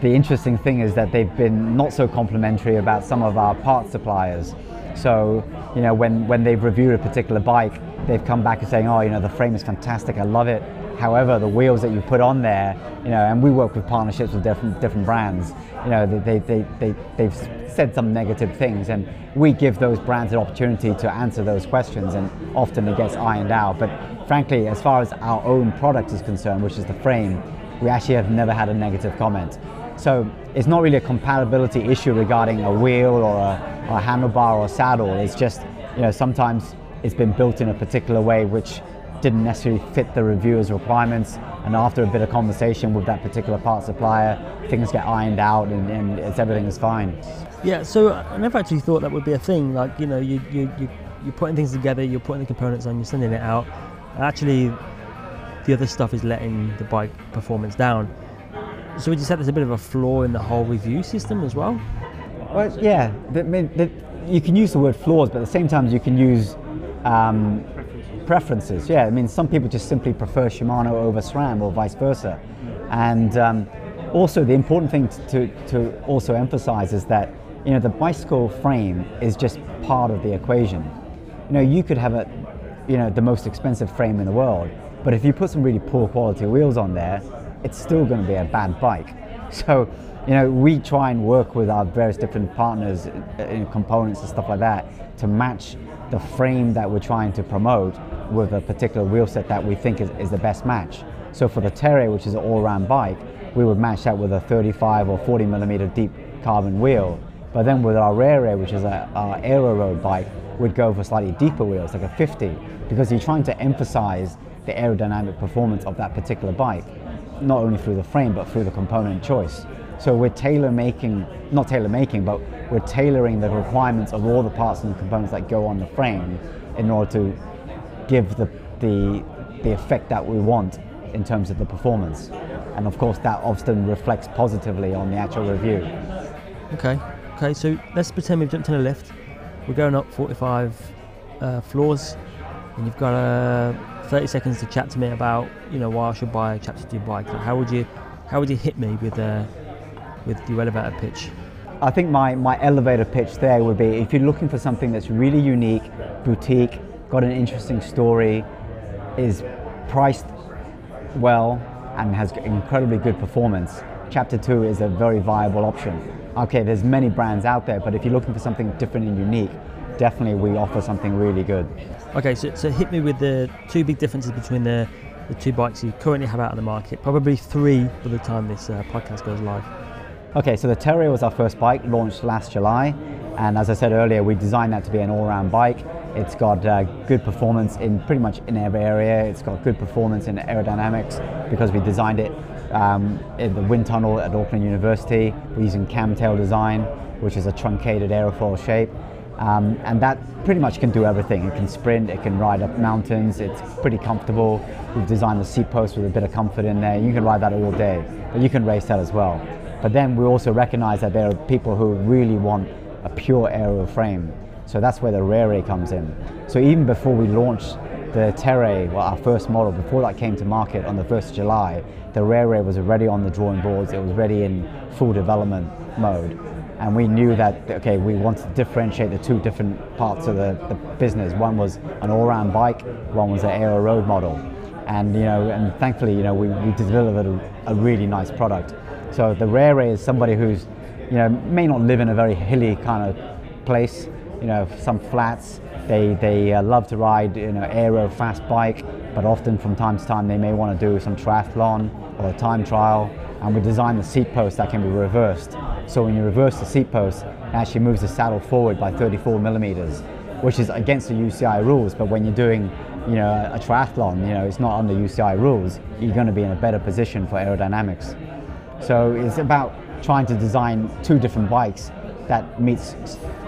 the interesting thing is that they've been not so complimentary about some of our parts suppliers. So, you know, when, when they've reviewed a particular bike, they've come back and saying, oh, you know, the frame is fantastic, I love it. However, the wheels that you put on there, you know, and we work with partnerships with different different brands, you know, they, they, they, they've said some negative things and we give those brands an opportunity to answer those questions and often it gets ironed out. But frankly, as far as our own product is concerned, which is the frame, we actually have never had a negative comment. So it's not really a compatibility issue regarding a wheel or a, or a handlebar or a saddle. It's just, you know, sometimes it's been built in a particular way which didn't necessarily fit the reviewer's requirements. And after a bit of conversation with that particular part supplier, things get ironed out and, and it's, everything is fine. Yeah, so I never actually thought that would be a thing. Like, you know, you, you, you, you're putting things together, you're putting the components on, you're sending it out. Actually, the other stuff is letting the bike performance down. So would you say there's a bit of a flaw in the whole review system as well? Well, yeah, the, the, you can use the word flaws, but at the same time you can use um, preferences. Yeah, I mean, some people just simply prefer Shimano over SRAM or vice versa. And um, also, the important thing to, to also emphasize is that you know the bicycle frame is just part of the equation. You know, you could have a you know the most expensive frame in the world, but if you put some really poor quality wheels on there, it's still going to be a bad bike. So, you know, we try and work with our various different partners uh, in components and stuff like that to match the frame that we're trying to promote with a particular wheel set that we think is, is the best match. So for the Tere, which is an all-round bike, we would match that with a 35 or 40 millimeter deep carbon wheel. But then with our Rere, which is a, our aero road bike, we'd go for slightly deeper wheels, like a 50, because you're trying to emphasize the aerodynamic performance of that particular bike, not only through the frame, but through the component choice. So we're tailor making, not tailor making, but we're tailoring the requirements of all the parts and the components that go on the frame in order to give the, the, the effect that we want in terms of the performance. And of course, that often reflects positively on the actual review. Okay, okay, so let's pretend we've jumped in a lift. We're going up 45 uh, floors, and you've got uh, 30 seconds to chat to me about, you know, why I should buy a Chapter 2 bike. How would you, how would you hit me with, uh, with your elevator pitch? I think my, my elevator pitch there would be if you're looking for something that's really unique, boutique, got an interesting story, is priced well, and has incredibly good performance, Chapter 2 is a very viable option. Okay, there's many brands out there, but if you're looking for something different and unique, definitely we offer something really good. Okay, so, so hit me with the two big differences between the, the two bikes you currently have out on the market, probably three by the time this uh, podcast goes live. Okay, so the Tere was our first bike, launched last July, and as I said earlier, we designed that to be an all-round bike. It's got uh, good performance in pretty much in every area. It's got good performance in aerodynamics because we designed it um, in the wind tunnel at Auckland University. We're using Kammtail design, which is a truncated aerofoil shape. Um, and that pretty much can do everything. It can sprint, it can ride up mountains, it's pretty comfortable. We've designed the seat post with a bit of comfort in there. You can ride that all day, but you can race that as well. But then we also recognize that there are people who really want a pure aero frame. So that's where the Rere comes in. So even before we launched the Tere, well, our first model, before that came to market on the 1st of July, the Rere was already on the drawing boards. It was ready in full development mode. And we knew that, okay, we wanted to differentiate the two different parts of the, the business. One was an all-round bike, one was an aero road model. And, you know, and thankfully, you know, we, we delivered a, a really nice product. So the Rere is somebody who's, you know, may not live in a very hilly kind of place, you know, some flats. They, they uh, love to ride, you know, aero fast bike, but often from time to time they may want to do some triathlon or a time trial. And we designed the seat post that can be reversed. So when you reverse the seat post, it actually moves the saddle forward by 34 millimeters, which is against the UCI rules. But when you're doing, you know, a triathlon, you know, it's not under UCI rules. You're going to be in a better position for aerodynamics. So it's about trying to design two different bikes that meets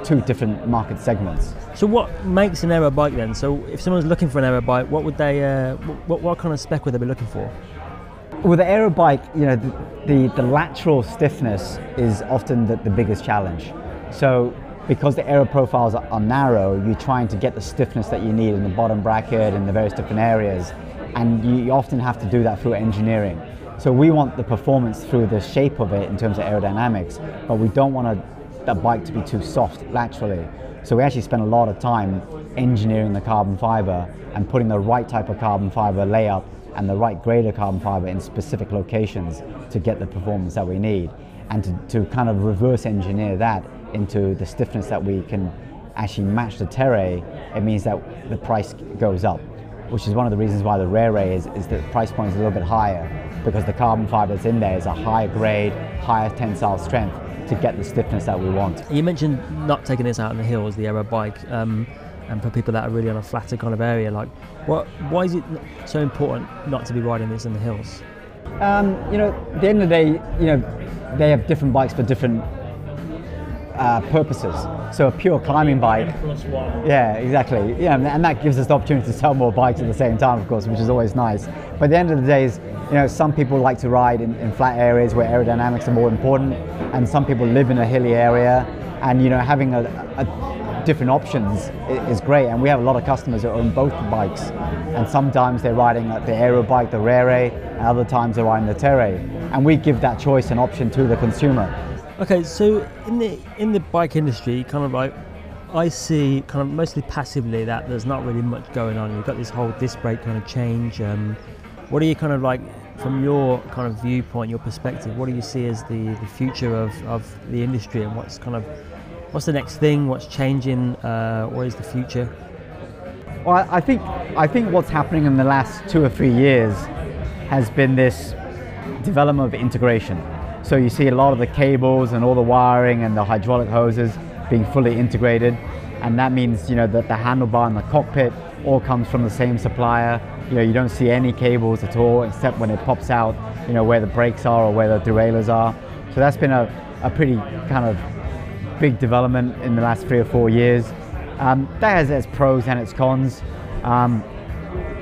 two different market segments. So what makes an aero bike then? So if someone's looking for an aero bike, what would they, uh, what, what kind of spec would they be looking for? With the aero bike, you know, the, the, the lateral stiffness is often the, the, biggest challenge. So because the aero profiles are, are narrow, you're trying to get the stiffness that you need in the bottom bracket and the various different areas. And you often have to do that through engineering. So we want the performance through the shape of it in terms of aerodynamics, but we don't want a, the bike to be too soft laterally. So we actually spend a lot of time engineering the carbon fiber and putting the right type of carbon fiber layup and the right grade of carbon fiber in specific locations to get the performance that we need. And to, to kind of reverse engineer that into the stiffness that we can actually match the Tere, it means that the price goes up. which is one of the reasons why the Rere is, is that the price point is a little bit higher because the carbon fiber that's in there is a higher grade, higher tensile strength to get the stiffness that we want. You mentioned not taking this out in the hills, the aero bike, um, and for people that are really on a flatter kind of area, like, what, why is it so important not to be riding this in the hills? Um, you know, at the end of the day, you know, they have different bikes for different uh, purposes. So a pure climbing bike. Yeah, exactly. Yeah, and that gives us the opportunity to sell more bikes at the same time, of course, which is always nice. But at the end of the day, is, you know, some people like to ride in, in flat areas where aerodynamics are more important, and some people live in a hilly area, and you know, having a, a different options is great. And we have a lot of customers that own both bikes, and sometimes they're riding like the aero bike, the Rere, and other times they're riding the Tere. And we give that choice and option to the consumer. Okay, so in the in the bike industry, kind of like I see kind of mostly passively that there's not really much going on. You've got this whole disc brake kind of change. Um, what are you kind of like from your kind of viewpoint, your perspective? What do you see as the, the future of, of the industry and what's kind of what's the next thing? What's changing? Uh, what is the future? Well, I think I think what's happening in the last two or three years has been this development of integration. So you see a lot of the cables and all the wiring and the hydraulic hoses being fully integrated. And that means, you know, that the handlebar and the cockpit all comes from the same supplier. You know, you don't see any cables at all except when it pops out, you know, where the brakes are or where the derailleurs are. So that's been a, a pretty kind of big development in the last three or four years. Um, that has its pros and its cons. Um,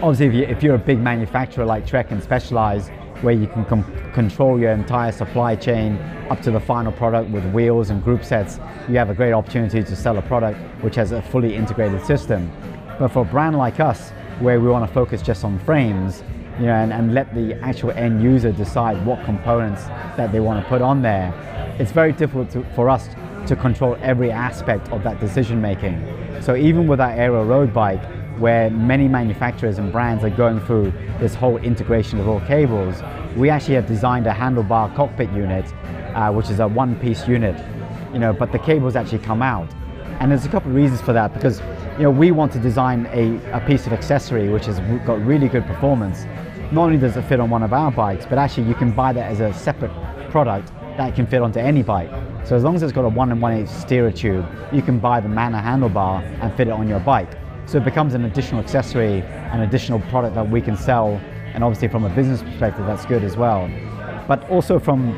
obviously, if, you, you're a big manufacturer like Trek and Specialized, where you can control your entire supply chain up to the final product with wheels and group sets, you have a great opportunity to sell a product which has a fully integrated system. But for a brand like us, where we want to focus just on frames, you know, and, and let the actual end user decide what components that they want to put on there, it's very difficult to, for us to control every aspect of that decision making. So even with our Aero road bike, where many manufacturers and brands are going through this whole integration of all cables, we actually have designed a handlebar cockpit unit, uh, which is a one-piece unit, you know, but the cables actually come out. And there's a couple of reasons for that, because you know, we want to design a, a piece of accessory which has got really good performance. Not only does it fit on one of our bikes, but actually you can buy that as a separate product that can fit onto any bike. So as long as it's got a 1 and 1 8 steerer tube, you can buy the Manor handlebar and fit it on your bike. So it becomes an additional accessory, an additional product that we can sell. And obviously from a business perspective, that's good as well. But also from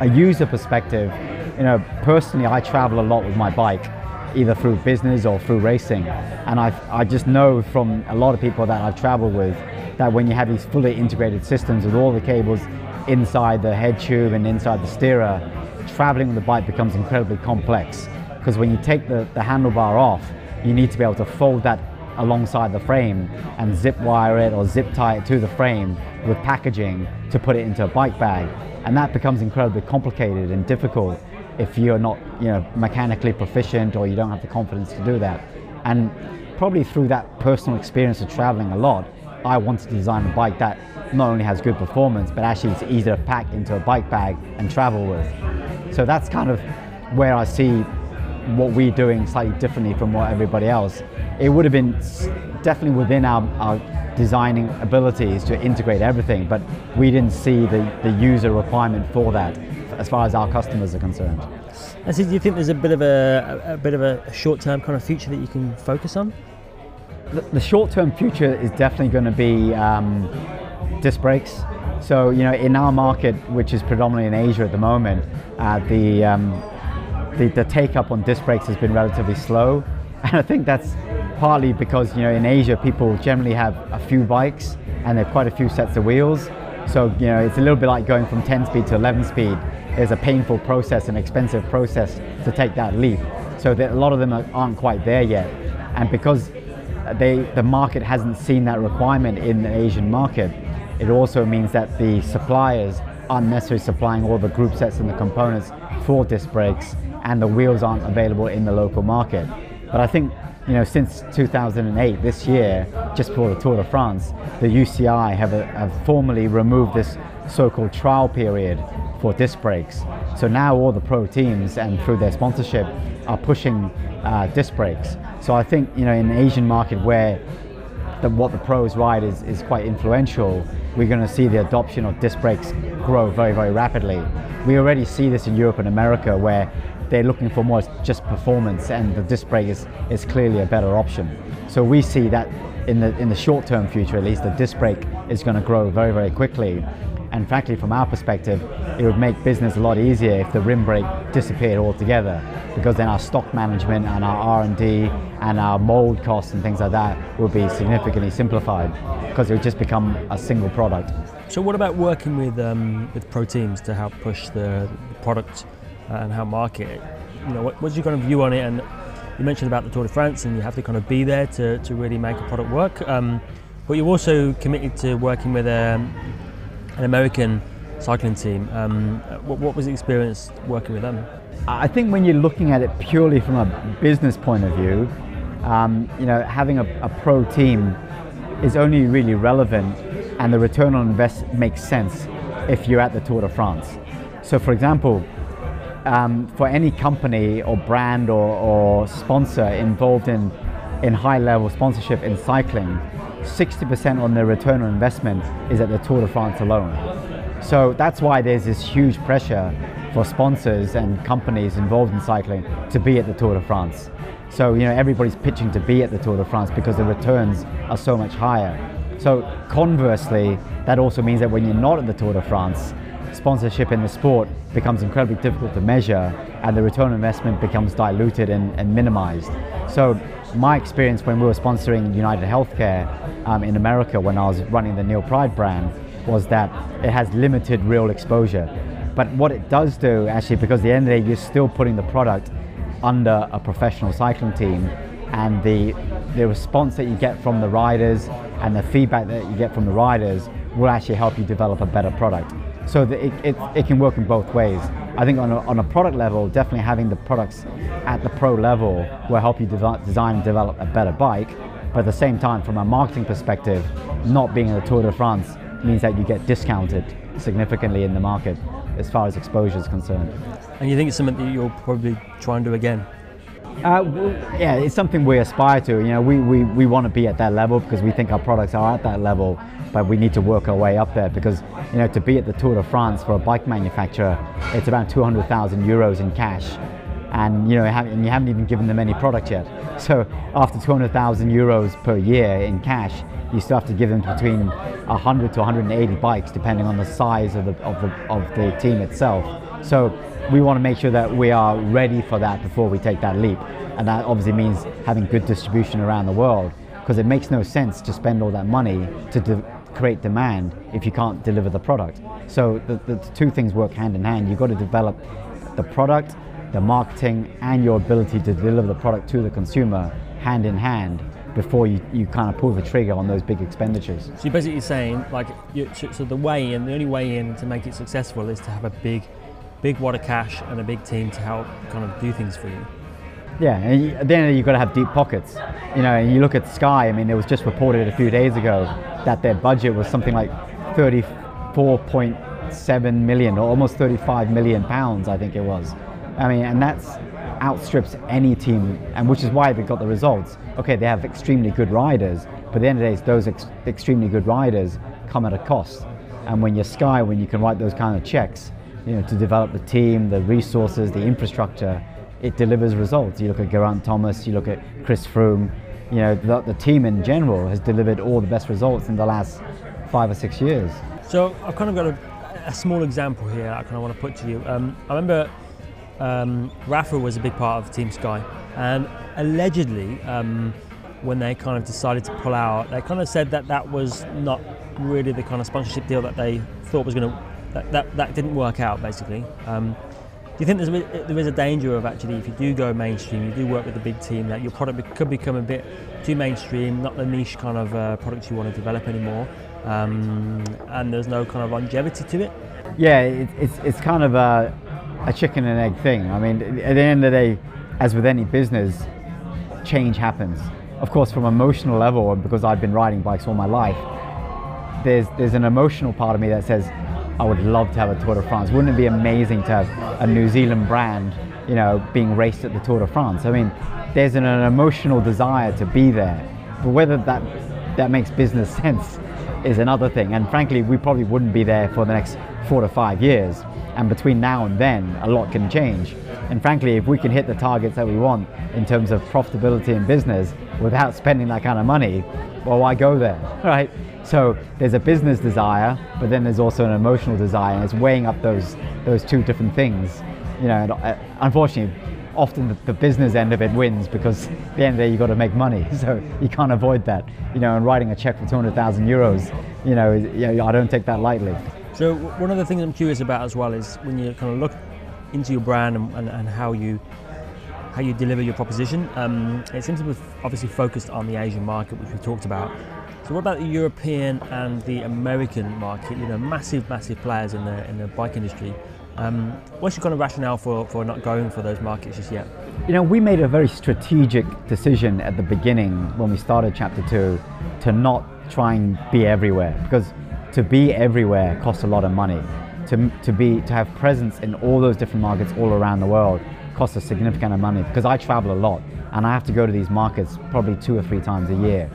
a user perspective, you know, personally, I travel a lot with my bike, either through business or through racing. And i I just know from a lot of people that I've traveled with that when you have these fully integrated systems with all the cables inside the head tube and inside the steerer, traveling with the bike becomes incredibly complex. Because when you take the, the handlebar off, you need to be able to fold that alongside the frame and zip wire it or zip tie it to the frame with packaging to put it into a bike bag. And that becomes incredibly complicated and difficult if you're not you know, mechanically proficient or you don't have the confidence to do that. And probably through that personal experience of traveling a lot, I wanted to design a bike that not only has good performance, but actually it's easy to pack into a bike bag and travel with. So that's kind of where I see what we're doing slightly differently from what everybody else. It would have been definitely within our, our designing abilities to integrate everything, but we didn't see the, the user requirement for that as far as our customers are concerned. And so do you think there's a bit of a, a, a bit of a short-term kind of future that you can focus on? The, short-term future is definitely going to be um, disc brakes. So, you know, in our market, which is predominantly in Asia at the moment, uh, the um, the, the take up on disc brakes has been relatively slow. And I think that's partly because, you know, in Asia, people generally have a few bikes and there are quite a few sets of wheels. So, you know, it's a little bit like going from 10 speed to 11 speed. It's a painful process, an expensive process to take that leap. So that a lot of them aren't quite there yet. And because they, the market hasn't seen that requirement in the Asian market, it also means that the suppliers aren't necessarily supplying all the group sets and the components for disc brakes and the wheels aren't available in the local market. But I think you know, since 2008, this year, just before the Tour de France, the UCI have, have formally removed this so-called trial period for disc brakes. So now all the pro teams and through their sponsorship are pushing uh, disc brakes. So I think you know in the Asian market where the, what the pros ride is, is quite influential, we're going to see the adoption of disc brakes grow very, very rapidly. We already see this in Europe and America where they're looking for more just performance and the disc brake is, is clearly a better option. So we see that in the, in the short term future at least, the disc brake is going to grow very, very quickly. And frankly, from our perspective, it would make business a lot easier if the rim brake disappeared altogether, because then our stock management and our R&D and our mold costs and things like that would be significantly simplified, because it would just become a single product. So, what about working with um, with pro teams to help push the, product uh, and how market it? You know, what, what's your kind of view on it? And you mentioned about the Tour de France, and you have to kind of be there to, to really make a product work. Um, but you're also committed to working with um, an American cycling team. Um, what, what, was the experience working with them? I think when you're looking at it purely from a business point of view, um, you know, having a, a, pro team is only really relevant, and the return on invest makes sense if you're at the Tour de France. So, for example, um, for any company or brand or, or sponsor involved in in high level sponsorship in cycling, 60% on their return on investment is at the Tour de France alone. So that's why there's this huge pressure for sponsors and companies involved in cycling to be at the Tour de France. So, you know, everybody's pitching to be at the Tour de France because the returns are so much higher. So, conversely, that also means that when you're not at the Tour de France, sponsorship in the sport becomes incredibly difficult to measure and the return on investment becomes diluted and, and minimized. So, my experience when we were sponsoring United Healthcare um, in America when I was running the Neil Pryde brand was that it has limited real exposure. But what it does do, actually, because at the end of the day, you're still putting the product under a professional cycling team, and the the response that you get from the riders and the feedback that you get from the riders will actually help you develop a better product. So it, it, it can work in both ways. I think on a, on a product level, definitely having the products at the pro level will help you de- design and develop a better bike. But at the same time, from a marketing perspective, not being in the Tour de France means that you get discounted significantly in the market as far as exposure is concerned. And you think it's something that you'll probably try and do again? Uh, yeah, it's something we aspire to. You know, we, we, we want to be at that level because we think our products are at that level, but we need to work our way up there because, you know, to be at the Tour de France for a bike manufacturer, it's about 200,000 euros in cash. And you know, and you haven't even given them any product yet. So after 200,000 euros per year in cash, you still have to give them between 100 to 180 bikes, depending on the size of the, of the, of the team itself. So we want to make sure that we are ready for that before we take that leap. And that obviously means having good distribution around the world because it makes no sense to spend all that money to de- create demand if you can't deliver the product. So the, the two things work hand in hand. You've got to develop the product, the marketing, and your ability to deliver the product to the consumer hand in hand before you, you kind of pull the trigger on those big expenditures. So you're basically saying, like, so the way in, the only way in to make it successful is to have a big big wad of cash and a big team to help kind of do things for you. Yeah, and at the end of the day, you've got to have deep pockets. You know, and you look at Sky, I mean, it was just reported a few days ago that their budget was something like 34.7 million or almost 35 million pounds, I think it was. I mean, and that's outstrips any team, and which is why they got the results. Okay, they have extremely good riders, but at the end of the day, those ex- extremely good riders come at a cost. And when you're Sky, when you can write those kind of checks, you know, to develop the team, the resources, the infrastructure, it delivers results. You look at Geraint Thomas, you look at Chris Froome, you know, the, the team in general has delivered all the best results in the last five or six years. So I've kind of got a, a small example here I kind of want to put to you. Um, I remember um, Rapha was a big part of Team Sky, and allegedly, um, when they kind of decided to pull out, they kind of said that that was not really the kind of sponsorship deal that they thought was going to that, that, that didn't work out basically. Um, do you think there's a, there is a danger of actually, if you do go mainstream, you do work with a big team, that your product could become a bit too mainstream, not the niche kind of uh, product you want to develop anymore, um, and there's no kind of longevity to it? Yeah, it, it's, it's kind of a, a chicken and egg thing. I mean, at the end of the day, as with any business, change happens. Of course, from emotional level, because I've been riding bikes all my life, there's there's an emotional part of me that says I would love to have a Tour de France. Wouldn't it be amazing to have a New Zealand brand, you know, being raced at the Tour de France? I mean, there's an, an emotional desire to be there, but whether that that makes business sense is another thing. And frankly, we probably wouldn't be there for the next four to five years. And between now and then, a lot can change. And frankly, if we can hit the targets that we want in terms of profitability and business without spending that kind of money, well, why go there, right? So there's a business desire, but then there's also an emotional desire, and it's weighing up those those two different things. You know, and, uh, unfortunately, often the, the, business end of it wins because at the end of the day you've got to make money, so you can't avoid that. You know, and writing a check for 200,000 euros, you know, yeah, I don't take that lightly. So one of the things I'm curious about as well is when you kind of look into your brand and, and, and how you how you deliver your proposition. Um, it seems to be obviously focused on the Asian market, which we talked about. So what about the European and the American market? You know, massive, massive players in the in the bike industry. Um, what's your kind of rationale for, for not going for those markets just yet? You know, we made a very strategic decision at the beginning when we started Chapter Two to not try and be everywhere because to be everywhere costs a lot of money. To, to be to have presence in all those different markets all around the world costs a significant amount of money because I travel a lot and I have to go to these markets probably two or three times a year.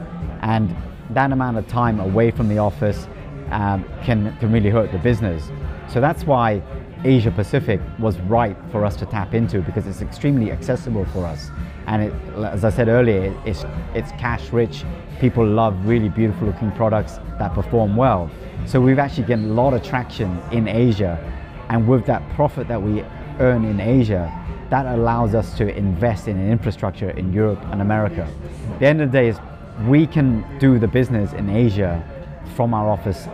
And that amount of time away from the office um, can, can really hurt the business. So that's why Asia Pacific was right for us to tap into because it's extremely accessible for us. And it, as I said earlier, it's, it's cash rich. People love really beautiful looking products that perform well. So we've actually getting a lot of traction in Asia. And with that profit that we earn in Asia, that allows us to invest in infrastructure in Europe and America. the end of the day is we can do the business in Asia from our office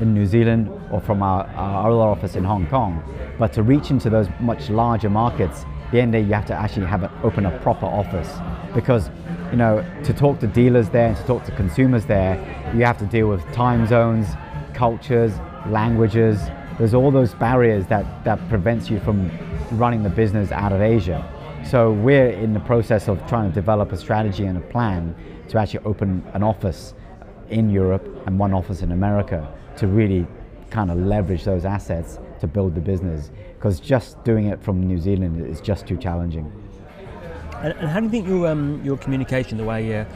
in New Zealand or from our, our other office in Hong Kong. But to reach into those much larger markets, the end of the day, you have to actually have an, open a proper office because you know to talk to dealers there and to talk to consumers there, you have to deal with time zones, cultures, languages. There's all those barriers that that prevents you from running the business out of Asia. So we're in the process of trying to develop a strategy and a plan to actually open an office in Europe and one office in America to really kind of leverage those assets to build the business because just doing it from New Zealand is just too challenging. And, and how do you think your, um, your communication, the way you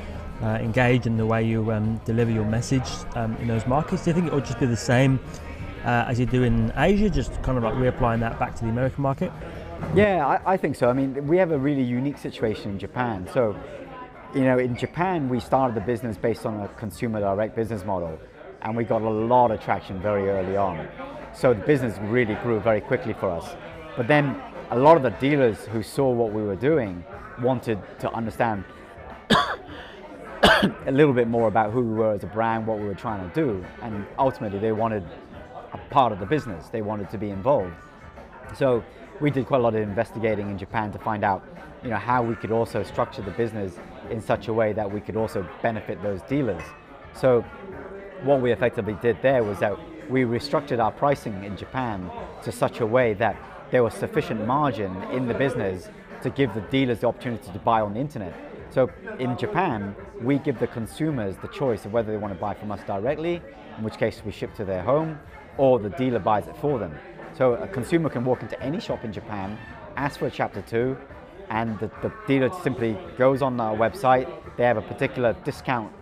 uh, engage and the way you um, deliver your message um, in those markets, do you think it will just be the same uh, as you do in Asia, just kind of like reapplying that back to the American market? Yeah, I, I, think so. I mean, we have a really unique situation in Japan. So, you know, in Japan, we started the business based on a consumer direct business model, and we got a lot of traction very early on. So the business really grew very quickly for us. But then a lot of the dealers who saw what we were doing wanted to understand a little bit more about who we were as a brand, what we were trying to do, and ultimately they wanted part of the business. They wanted to be involved. So we did quite a lot of investigating in Japan to find out, you know, how we could also structure the business in such a way that we could also benefit those dealers. So what we effectively did there was that we restructured our pricing in Japan to such a way that there was sufficient margin in the business to give the dealers the opportunity to buy on the internet. So in Japan, we give the consumers the choice of whether they want to buy from us directly, in which case we ship to their home, or the dealer buys it for them. So a consumer can walk into any shop in Japan, ask for a chapter two, and the, the dealer simply goes on our website. They have a particular discount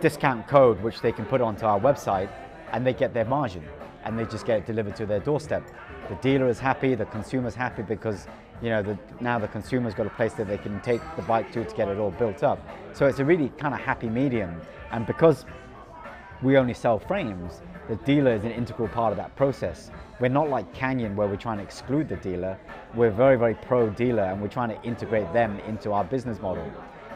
discount code which they can put onto our website, and they get their margin, and they just get it delivered to their doorstep. The dealer is happy, the consumer's happy because you know the, now the consumer's got a place that they can take the bike to to get it all built up. So it's a really kind of happy medium, and because we only sell frames, the dealer is an integral part of that process. We're not like Canyon where we're trying to exclude the dealer. We're very, very pro dealer and we're trying to integrate them into our business model.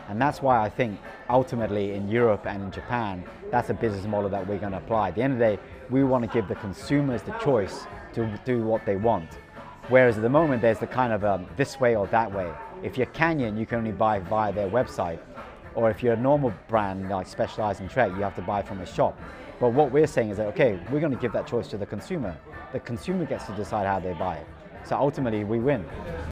And that's why I think ultimately in Europe and in Japan, that's a business model that we're going to apply. At the end of the day, we want to give the consumers the choice to do what they want. Whereas at the moment, there's the kind of um, this way or that way. If you're Canyon, you can only buy via their website. Or if you're a normal brand like Specialized in Trek, you have to buy from a shop. But what we're saying is that, okay, we're going to give that choice to the consumer. The consumer gets to decide how they buy it. So ultimately, we win.